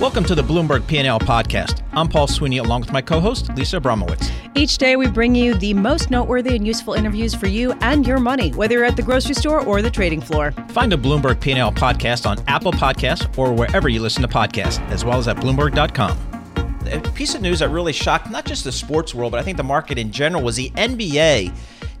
Welcome to the Bloomberg P&L podcast. I'm Paul Sweeney along with my co-host Lisa Abramowicz. Each day we bring you the most noteworthy and useful interviews for you and your money, whether you're at the grocery store or the trading floor. Find a Bloomberg P&L podcast on Apple Podcasts or wherever you listen to podcasts, as well as at bloomberg.com. A piece of news that really shocked not just the sports world, but I think the market in general was the NBA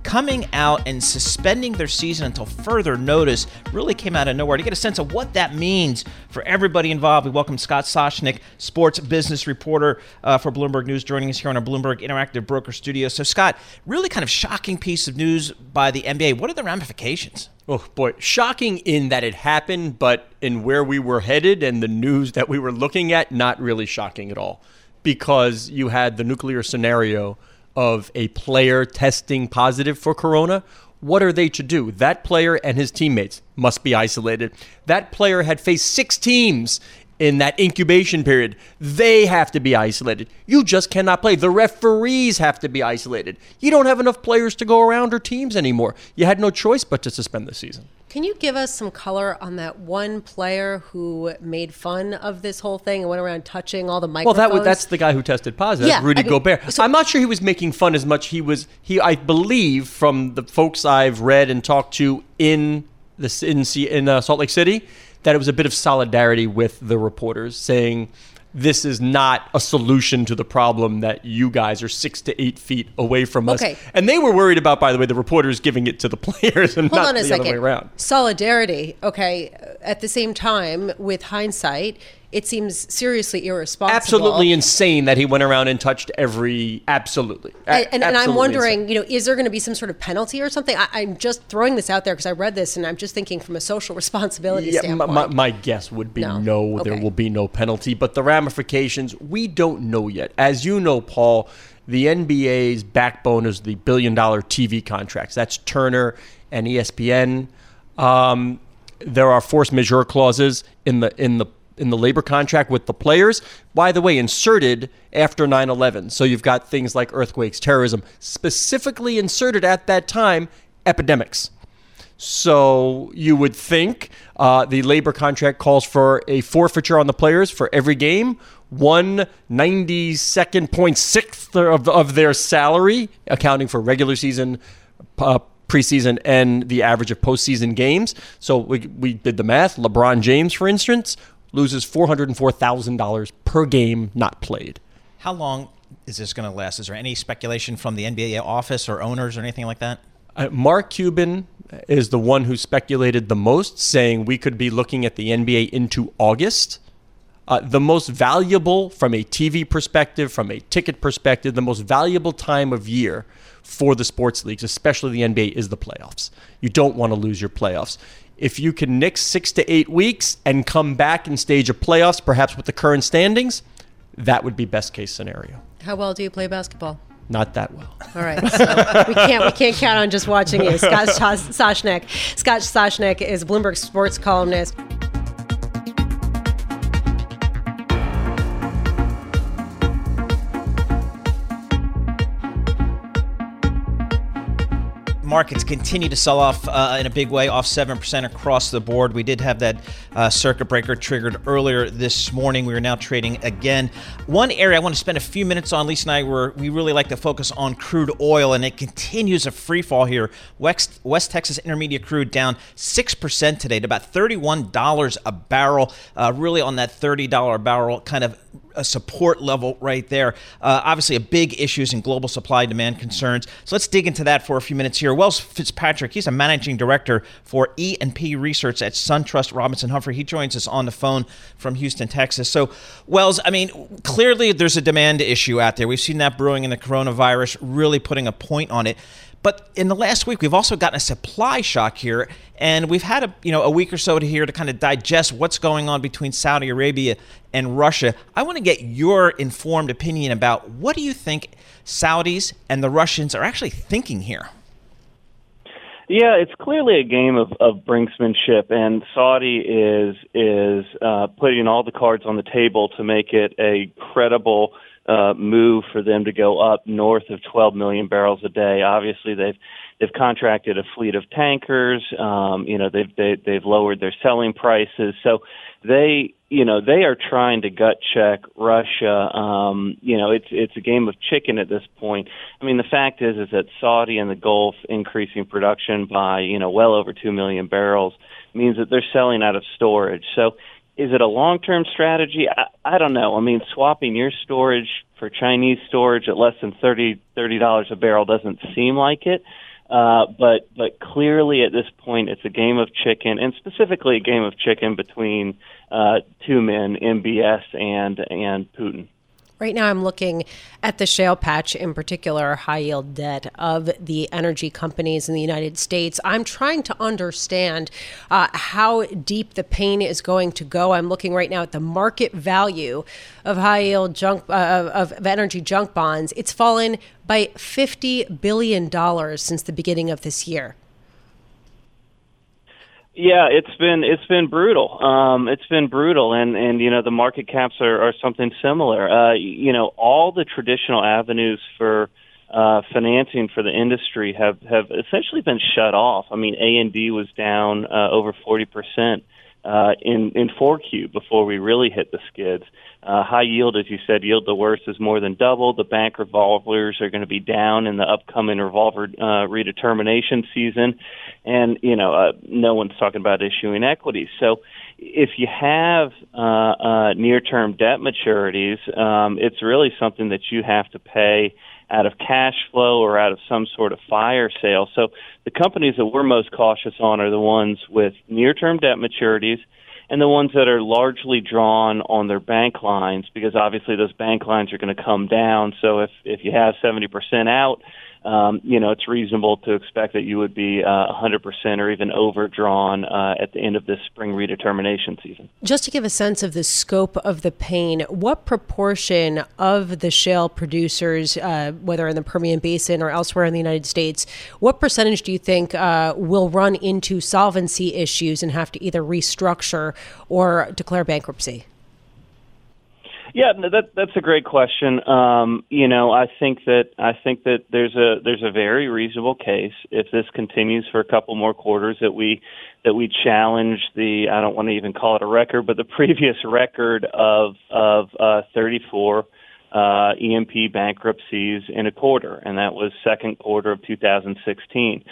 coming out and suspending their season until further notice really came out of nowhere. To get a sense of what that means for everybody involved, we welcome Scott Soshnick, sports business reporter uh, for Bloomberg News, joining us here on our Bloomberg Interactive Broker Studio. So, Scott, really kind of shocking piece of news by the NBA. What are the ramifications? Oh boy, shocking in that it happened, but in where we were headed and the news that we were looking at, not really shocking at all. Because you had the nuclear scenario of a player testing positive for corona, what are they to do? That player and his teammates must be isolated. That player had faced six teams in that incubation period. They have to be isolated. You just cannot play. The referees have to be isolated. You don't have enough players to go around or teams anymore. You had no choice but to suspend the season. Can you give us some color on that one player who made fun of this whole thing and went around touching all the microphones? Well, that that's the guy who tested positive. Yeah, Rudy I mean, Gobert. so- I'm not sure he was making fun as much. He was he. I believe from the folks I've read and talked to in the in in uh, Salt Lake City that it was a bit of solidarity with the reporters saying. This is not a solution to the problem that you guys are six to eight feet away from us. Okay. And they were worried about, by the way, the reporters giving it to the players and Hold not on a the second. other way around. Solidarity. Okay. At the same time, with hindsight, it seems seriously irresponsible. Absolutely insane that he went around and touched every. Absolutely. A- And, and, and I'm wondering, insane. you know, is there going to be some sort of penalty or something? I, I'm just throwing this out there because I read this and I'm just thinking from a social responsibility Yeah, standpoint. my, my guess would be No. no, there will be no penalty. But the ramifications, we don't know yet. As you know, Paul, the NBA's backbone is the billion dollar TV contracts. That's Turner and ESPN. Um, there are force majeure clauses in the in the in the labor contract with the players. By the way, inserted after 9/11. So you've got things like earthquakes, terrorism, specifically inserted at that time, epidemics. So you would think uh, the labor contract calls for a forfeiture on the players for every game, one ninety second point sixth of, of their salary, accounting for regular season, uh, preseason, and the average of postseason games. So we, we did the math. LeBron James, for instance, loses four hundred and four thousand dollars per game not played. How long is this going to last? Is there any speculation from the NBA office or owners or anything like that? Uh, Mark Cuban is the one who speculated the most, saying we could be looking at the NBA into August. Uh, the most valuable, from a TV perspective, from a ticket perspective, the most valuable time of year for the sports leagues, especially the NBA, is the playoffs. You don't want to lose your playoffs. If you can nix six to eight weeks and come back and stage a playoffs, perhaps with the current standings, that would be best case scenario. How well do you play basketball? Not that well. All right, so we can't we can't count on just watching you, Scott Soshnick. Scott Soshnick is Bloomberg sports columnist. Markets continue to sell off uh, in a big way, off 7% across the board. We did have that uh, circuit breaker triggered earlier this morning. We are now trading again. One area I want to spend a few minutes on, Lisa and I, were, we really like to focus on crude oil, and it continues a free fall here. West, West Texas Intermediate crude down 6% today to about $31 a barrel, uh, really on that $30 barrel kind of a support level right there. Uh, obviously, a big issues in global supply demand concerns. So let's dig into that for a few minutes here. Welles Fitzpatrick, he's a managing director for E and P Research at SunTrust Robinson Humphrey. He joins us on the phone from Houston, Texas. So, Welles, I mean, clearly there's a demand issue out there. We've seen that brewing in the coronavirus, really putting a point on it. But in the last week, we've also gotten a supply shock here, and we've had a you know a week or so to here to kind of digest what's going on between Saudi Arabia and Russia. I want to get your informed opinion about what do you think Saudis and the Russians are actually thinking here. Yeah, it's clearly a game of, of brinksmanship, and Saudi is is uh, putting all the cards on the table to make it a credible uh, move for them to go up north of 12 million barrels a day. Obviously, they've they've contracted a fleet of tankers. Um, you know, they've they, they've lowered their selling prices, so they you know they are trying to gut check Russia. Um, you know, it's it's a game of chicken at this point. I mean, the fact is is that Saudi and the Gulf increasing production by you know well over two million barrels means that they're selling out of storage. So, is it a long term strategy? I, I don't know. I mean, swapping your storage for Chinese storage at less than thirty thirty dollars a barrel doesn't seem like it. Uh, but but clearly at this point it's a game of chicken, and specifically a game of chicken between uh, two men, MBS and and Putin. Right now, I'm looking at the shale patch, in particular, high yield debt of the energy companies in the United States. I'm trying to understand uh, how deep the pain is going to go. I'm looking right now at the market value of high yield junk uh, of, of energy junk bonds. It's fallen by $50 billion since the beginning of this year. Yeah, it's been it's been brutal. Um, it's been brutal, and and you know the market caps are, are something similar. Uh, you know, all the traditional avenues for uh, financing for the industry have have essentially been shut off. I mean, A and D was down uh, over forty percent uh, in in 4Q before we really hit the skids. Uh, high yield, as you said, yield the worst is more than double. The bank revolvers are going to be down in the upcoming revolver uh, redetermination season, and you know uh, no one's talking about issuing equities. So if you have uh, uh, near-term debt maturities, um, it's really something that you have to pay out of cash flow or out of some sort of fire sale. So the companies that we're most cautious on are the ones with near-term debt maturities and the ones that are largely drawn on their bank lines because obviously those bank lines are going to come down. So if if you have 70% out, um, you know, it's reasonable to expect that you would be uh, 100% or even overdrawn uh, at the end of this spring redetermination season. Just to give a sense of the scope of the pain, what proportion of the shale producers, uh, whether in the Permian Basin or elsewhere in the United States, what percentage do you think uh, will run into solvency issues and have to either restructure or declare bankruptcy? Yeah, that that's a great question. Um, you know, I think that I think that there's a there's a very reasonable case if this continues for a couple more quarters that we that we challenge the I don't want to even call it a record, but the previous record of of uh, 34 uh, E&P bankruptcies in a quarter, and that was second quarter of 2016.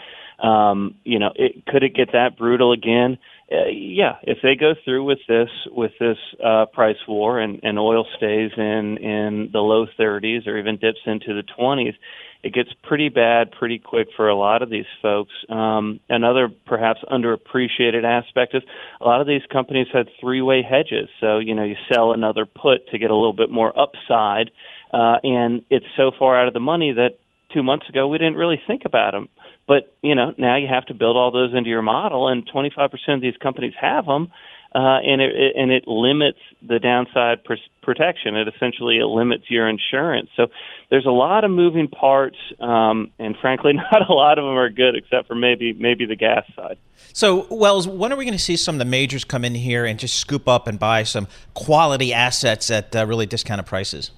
Um, you know, it, could it get that brutal again? Uh, yeah, if they go through with this with this uh, price war and, and oil stays in in the low 30s or even dips into the 20s, it gets pretty bad pretty quick for a lot of these folks. Um, another perhaps underappreciated aspect is a lot of these companies had three-way hedges. So you know you sell another put to get a little bit more upside, uh, and it's so far out of the money that two months ago we didn't really think about them but you know now you have to build all those into your model, and 25% of these companies have them, uh, and it, it and it limits the downside pr- protection. It essentially it limits your insurance. So there's a lot of moving parts, um, and frankly, not a lot of them are good, except for maybe maybe the gas side. So Welles, when are we going to see some of the majors come in here and just scoop up and buy some quality assets at uh, really discounted prices?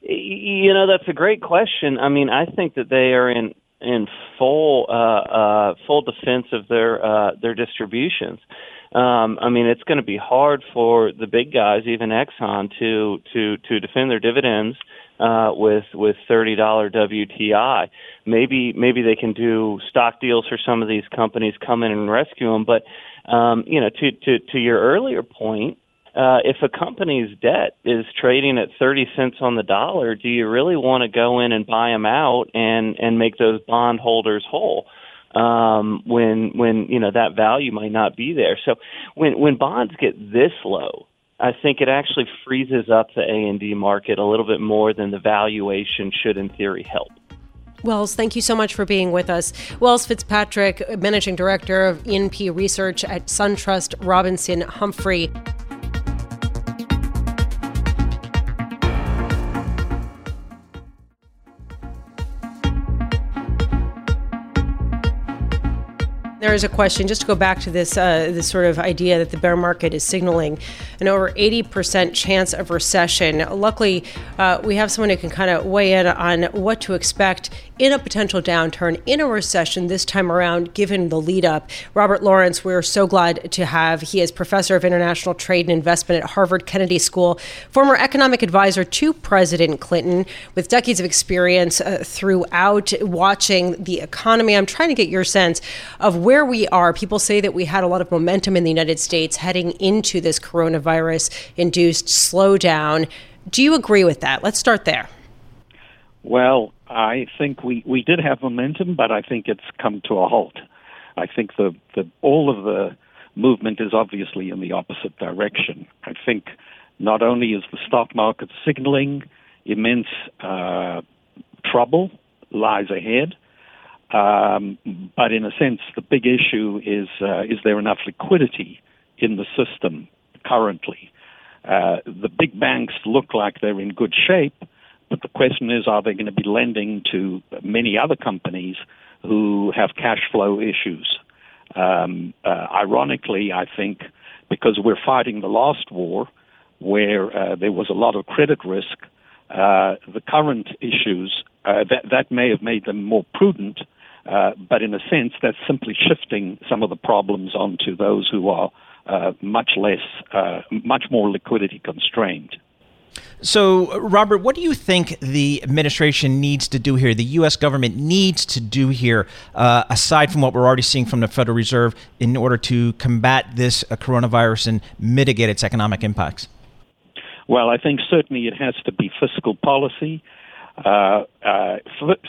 You know, that's a great question. I mean, I think that they are in in full uh, uh, full defense of their uh, their distributions. Um, I mean, it's going to be hard for the big guys, even Exxon, to to to defend their dividends uh, with with thirty dollar WTI. Maybe maybe they can do stock deals for some of these companies, come in and rescue them. But um, you know, to to to your earlier point, uh, if a company's debt is trading at 30 cents on the dollar, do you really want to go in and buy them out and and make those bondholders whole? Um, when when you know that value might not be there. So when when bonds get this low, I think it actually freezes up the A and D market a little bit more than the valuation should, in theory, help. Welles, thank you so much for being with us. Welles Fitzpatrick, Managing Director of E&P Research at SunTrust Robinson Humphrey. There is a question, just to go back to this, uh, this sort of idea that the bear market is signaling an over 80% chance of recession. Luckily, uh, we have someone who can kind of weigh in on what to expect in a potential downturn, in a recession this time around, given the lead up. Robert Lawrence, we're so glad to have. He is professor of international trade and investment at Harvard Kennedy School, former economic advisor to President Clinton, with decades of experience uh, throughout watching the economy. I'm trying to get your sense of where we are. People say that we had a lot of momentum in the United States heading into this coronavirus induced slowdown. Do you agree with that? Let's start there. Well, I think we, we did have momentum, but I think it's come to a halt. I think the, the all of the movement is obviously in the opposite direction. I think not only is the stock market signaling immense uh, trouble lies ahead, um, but in a sense, the big issue is uh, is there enough liquidity in the system currently? Uh, the big banks look like they're in good shape, but the question is, are they going to be lending to many other companies who have cash flow issues? Um, uh, ironically, I think because we're fighting the last war, where uh, there was a lot of credit risk, uh, the current issues uh, that that may have made them more prudent uh, but in a sense, that's simply shifting some of the problems onto those who are uh, much less, uh, much more liquidity constrained. So, Robert, what do you think the administration needs to do here? The U.S. government needs to do here, uh, aside from what we're already seeing from the Federal Reserve, in order to combat this uh, coronavirus and mitigate its economic impacts? Well, I think certainly it has to be fiscal policy. Uh, uh,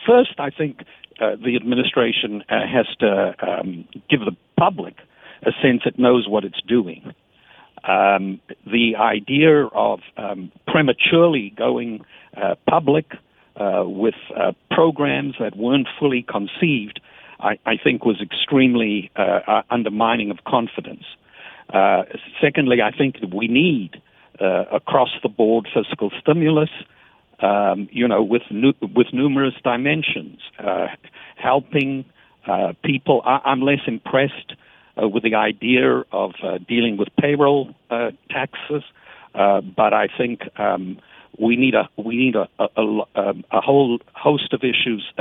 first, I think uh, the administration uh, has to um, give the public a sense it knows what it's doing. Um, the idea of um, prematurely going uh, public with programs that weren't fully conceived, I, I think, was extremely undermining of confidence. secondly, I think we need across the board fiscal stimulus um, you know, with nu- with numerous dimensions, uh, helping uh, people. I- am less impressed uh, with the idea of uh, dealing with payroll uh, taxes, uh, but I think um, we need a we need a a, a, a whole host of issues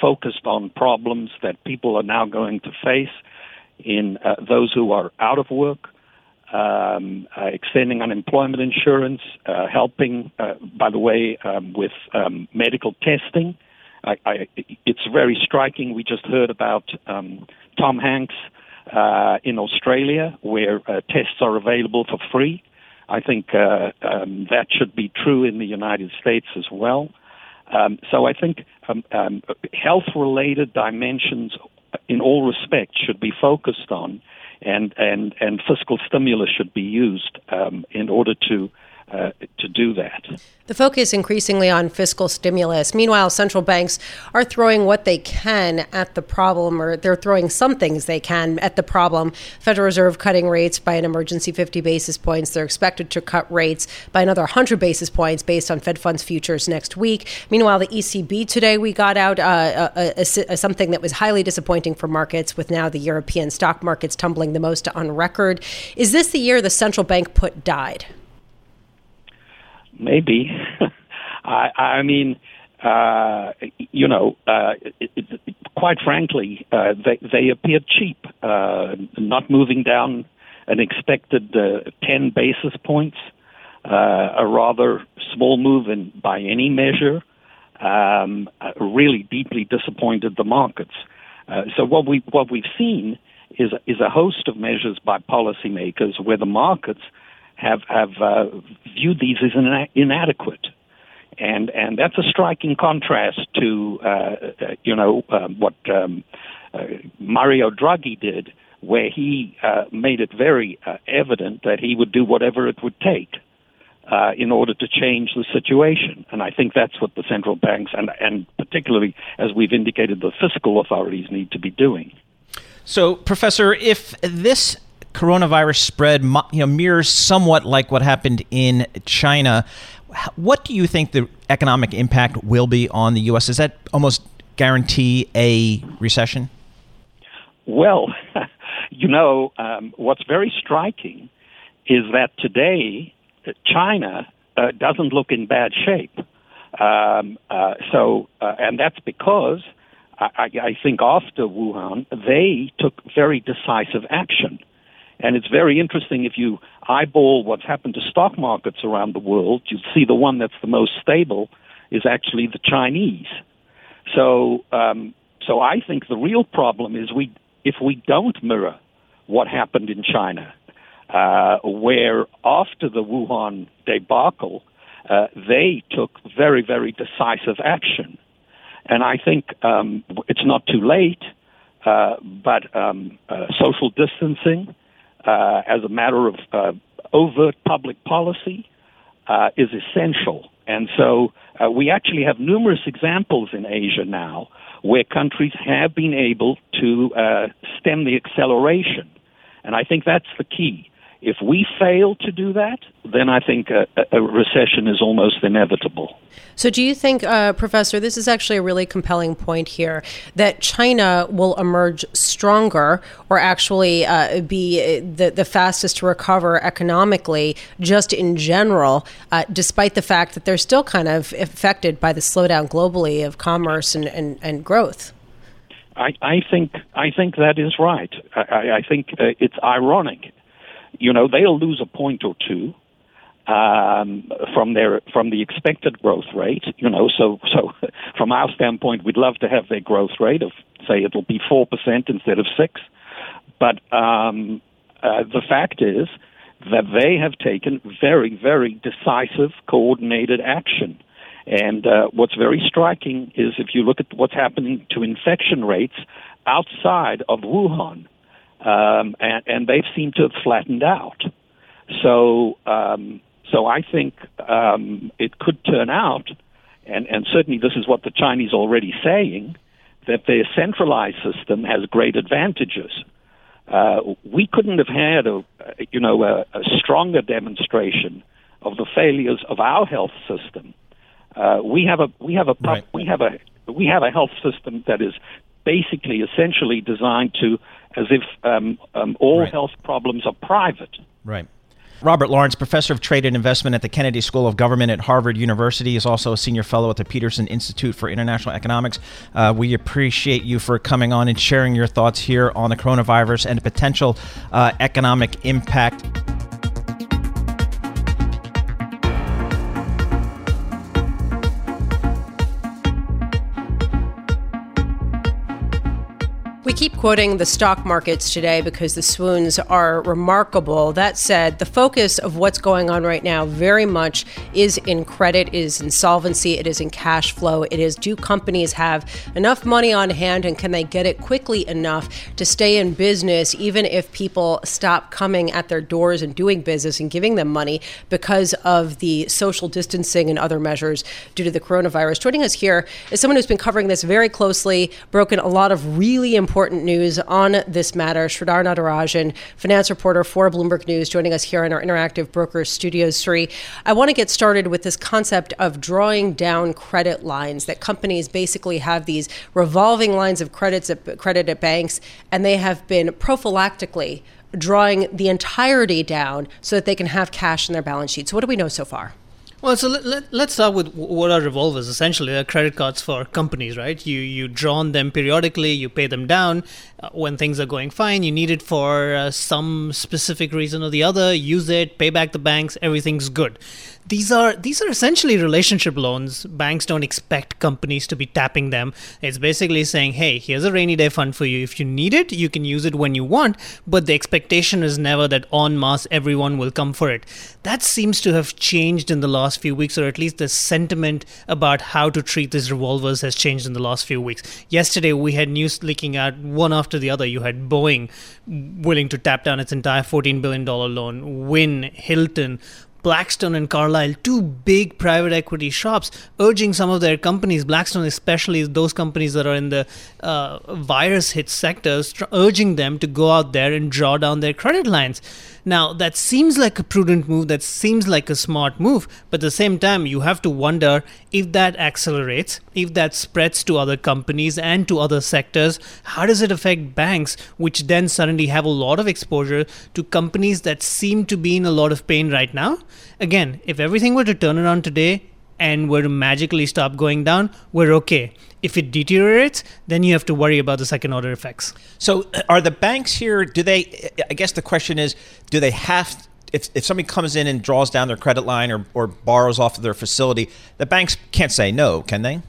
focused on problems that people are now going to face in those who are out of work um, uh, extending unemployment insurance, uh, helping, uh, by the way, um, with um, medical testing. I, I, it's very striking. We just heard about um, Tom Hanks uh, in Australia, where uh, tests are available for free. I think uh, um, that should be true in the United States as well. Um, so I think health-related dimensions, in all respects, should be focused on and and and fiscal stimulus should be used um, in order to uh, to do that. The focus increasingly on fiscal stimulus. Meanwhile, central banks are throwing what they can at the problem, or they're throwing some things they can at the problem. Federal Reserve cutting rates by an emergency 50 basis points. They're expected to cut rates by another 100 basis points based on Fed funds futures next week. Meanwhile, the ECB today we got out uh, a, a, a, something that was highly disappointing for markets, with now the European stock markets tumbling the most on record. Is this the year the central bank put died? Maybe. I, I mean, uh, you know, uh, it, it, quite frankly, uh, they, they appear cheap, uh, not moving down an expected uh, 10 basis points, uh, a rather small move in, by any measure, um, uh, really deeply disappointed the markets. Uh, so what we what we've seen is is a host of measures by policymakers where the markets have have uh, viewed these as ina- inadequate, and and that's a striking contrast to uh, uh you know um, what um, uh, Mario Draghi did, where he uh, made it very evident that he would do whatever it would take. Uh, in order to change the situation. And I think that's what the central banks and, and particularly, as we've indicated, the fiscal authorities need to be doing. So, Professor, if this coronavirus spread you know mirrors somewhat like what happened in China. What do you think the economic impact will be on the U.S.? Does that almost guarantee a recession? Well, you know, um, what's very striking is that today uh, China uh, doesn't look in bad shape. Um, uh, so, uh, and that's because I, I think after Wuhan, they took very decisive action. And it's very interesting if you eyeball what's happened to stock markets around the world, you see the one that's the most stable is actually the Chinese. So, um, so I think the real problem is we, if we don't mirror what happened in China, uh, where after the Wuhan debacle, uh, they took very, very decisive action. And I think um, it's not too late, uh, but um, uh, social distancing uh, as a matter of uh, overt public policy uh, is essential. And so uh, we actually have numerous examples in Asia now where countries have been able to stem the acceleration. And I think that's the key. If we fail to do that, then I think a, a recession is almost inevitable. So, do you think, uh, Professor, this is actually a really compelling point here that China will emerge stronger or actually uh, be the, the fastest to recover economically, just in general, uh, despite the fact that they're still kind of affected by the slowdown globally of commerce and, and, and growth? I, I think I think that is right. I, I think uh, it's ironic you know, they'll lose a point or two um, from their from the expected growth rate. You know, so so from our standpoint, we'd love to have their growth rate of say it'll be four percent instead of six. But um, uh, the fact is that they have taken very very decisive, coordinated action. And uh, what's very striking is if you look at what's happening to infection rates outside of Wuhan um, and, and they seem to have flattened out. So, um, so I think um, it could turn out, and, and certainly this is what the Chinese are already saying, that their centralized system has great advantages. Uh, we couldn't have had a, you know, a, a stronger demonstration of the failures of our health system. Uh, we have a we have a right. we have a we have a health system that is basically essentially designed to as if um, um, all right. health problems are private. Right. Robert Lawrence, professor of trade and investment at the Kennedy School of Government at Harvard University, is also a senior fellow at the Peterson Institute for International Economics. Uh, we appreciate you for coming on and sharing your thoughts here on the coronavirus and potential uh, economic impact. Keep quoting the stock markets today because the swoons are remarkable. That said, the focus of what's going on right now very much is in credit, is in solvency, it is in cash flow. It is do companies have enough money on hand and can they get it quickly enough to stay in business even if people stop coming at their doors and doing business and giving them money because of the social distancing and other measures due to the coronavirus. Joining us here is someone who's been covering this very closely, broken a lot of really important important news on this matter. Sridhar Natarajan, finance reporter for Bloomberg News, joining us here in our interactive brokers studios. Sri, I want to get started with this concept of drawing down credit lines. That companies basically have these revolving lines of credits at, credit at banks, and they have been prophylactically drawing the entirety down so that they can have cash in their balance sheet. So, what do we know so far? Well, so let, let, let's start with what are revolvers? Essentially, they're credit cards for companies, right? You you draw on them periodically, you pay them down uh, when things are going fine. You need it for uh, some specific reason or the other. Use it, pay back the banks, everything's good these are these are essentially relationship loans. Banks don't expect companies to be tapping them. It's basically saying, "Hey, here's a rainy day fund for you. If you need it, you can use it when you want." But the expectation is never that en masse everyone will come for it. That seems to have changed in the last few weeks, or at least the sentiment about how to treat these revolvers has changed in the last few weeks. Yesterday, we had news leaking out one after the other. You had Boeing willing to tap down its entire $14 billion loan, Wynn, Hilton, Blackstone and Carlyle, two big private equity shops, urging some of their companies, Blackstone especially, those companies that are in the uh, virus hit sectors, urging them to go out there and draw down their credit lines. Now, that seems like a prudent move, that seems like a smart move, but at the same time, you have to wonder if that accelerates, if that spreads to other companies and to other sectors, how does it affect banks, which then suddenly have a lot of exposure to companies that seem to be in a lot of pain right now? Again, if everything were to turn around today, and were to magically stop going down, we're okay. If it deteriorates, then you have to worry about the second order effects. So, uh, are the banks here? Do they? I guess the question is, do they have? If, if somebody comes in and draws down their credit line or, or borrows off of their facility, the banks can't say no, can they?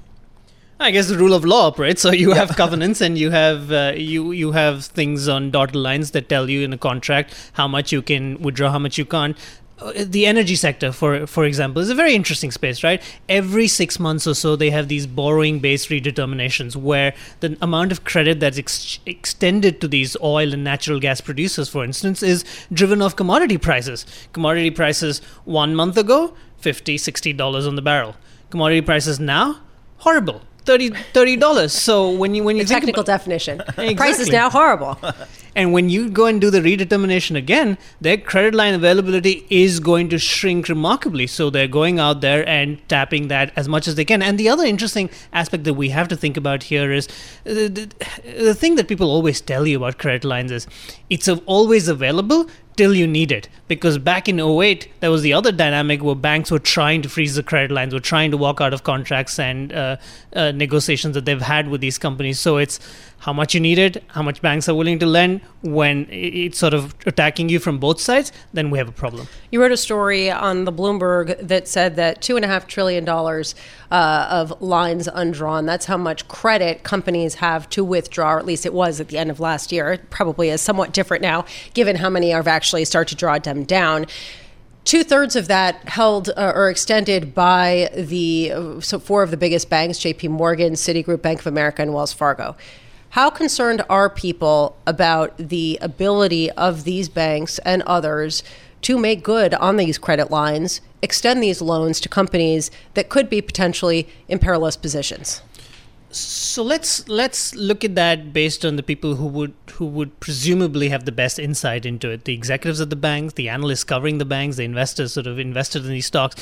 I guess the rule of law operates. So you have covenants and you have uh, you you have things on dotted lines that tell you in a contract how much you can withdraw, how much you can't. Uh, the energy sector, for for example, is a very interesting space, right? Every six months or so, they have these borrowing-based redeterminations where the amount of credit that's ex- extended to these oil and natural gas producers, for instance, is driven off commodity prices. Commodity prices one month ago, 50 60 dollars on the barrel. Commodity prices now, horrible. 30 dollars. So when you when you the technical about, definition, Exactly. price is now horrible. and when you go and do the redetermination again, their credit line availability is going to shrink remarkably. So they're going out there and tapping that as much as they can. And the other interesting aspect that we have to think about here is uh, the, the, the thing that people always tell you about credit lines is it's always available till you need it. Because back in 08, there was the other dynamic where banks were trying to freeze the credit lines, were trying to walk out of contracts and uh, uh, negotiations that they've had with these companies. So it's how much you need it, how much banks are willing to lend. When it's sort of attacking you from both sides, then we have a problem. You wrote a story on the Bloomberg that said that two and a half trillion dollars uh, of lines undrawn. That's how much credit companies have to withdraw, or at least it was at the end of last year. It probably is somewhat different now, given how many have actually started to draw them down. Two thirds of that held uh, or extended by the uh, so four of the biggest banks: J.P. Morgan, Citigroup, Bank of America, and Wells Fargo. How concerned are people about the ability of these banks and others to make good on these credit lines, extend these loans to companies that could be potentially in perilous positions? So let's let's look at that based on the people who would who would presumably have the best insight into it. The executives at the banks, the analysts covering the banks, the investors sort of invested in these stocks.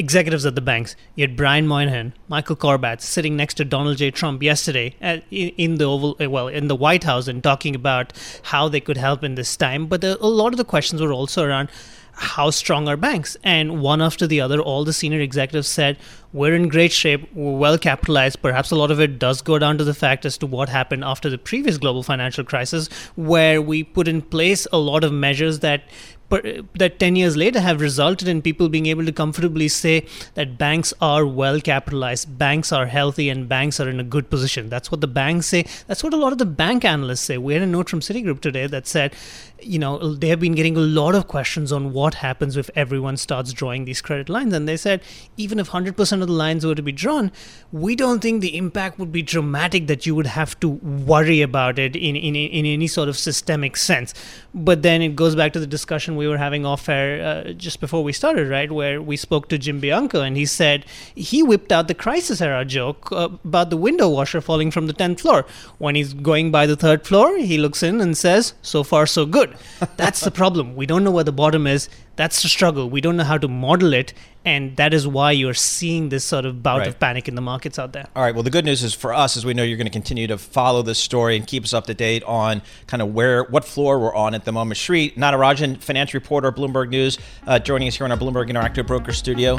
Executives at the banks. You had Brian Moynihan, Michael Corbat sitting next to Donald J. Trump yesterday at, in, the Oval, uh, well, in the White House, and talking about how they could help in this time. But the, a lot of the questions were also around how strong are banks? And one after the other, all the senior executives said, We're in great shape, we're well capitalized. Perhaps a lot of it does go down to the fact as to what happened after the previous global financial crisis, where we put in place a lot of measures that per- that 10 years later have resulted in people being able to comfortably say that banks are well capitalized, banks are healthy, and banks are in a good position. That's what the banks say. That's what a lot of the bank analysts say. We had a note from Citigroup today that said, you know, they have been getting a lot of questions on what happens if everyone starts drawing these credit lines. And they said, even if 100% of the lines were to be drawn, we don't think the impact would be dramatic that you would have to worry about it in, in, in any sort of systemic sense. But then it goes back to the discussion we were having off air uh, just before we started, right? Where we spoke to Jim Bianco and he said he whipped out the crisis era joke uh, about the window washer falling from the 10th floor. When he's going by the third floor, he looks in and says, So far, so good. That's the problem. We don't know where the bottom is. That's the struggle. We don't know how to model it. And that is why you're seeing this sort of bout Right. of panic in the markets out there. All right. Well, the good news is for us is we know you're going to continue to follow this story and keep us up to date on kind of where, what floor we're on at the moment. Sri Natarajan, finance reporter, Bloomberg News, uh, joining us here in our Bloomberg Interactive Broker Studio.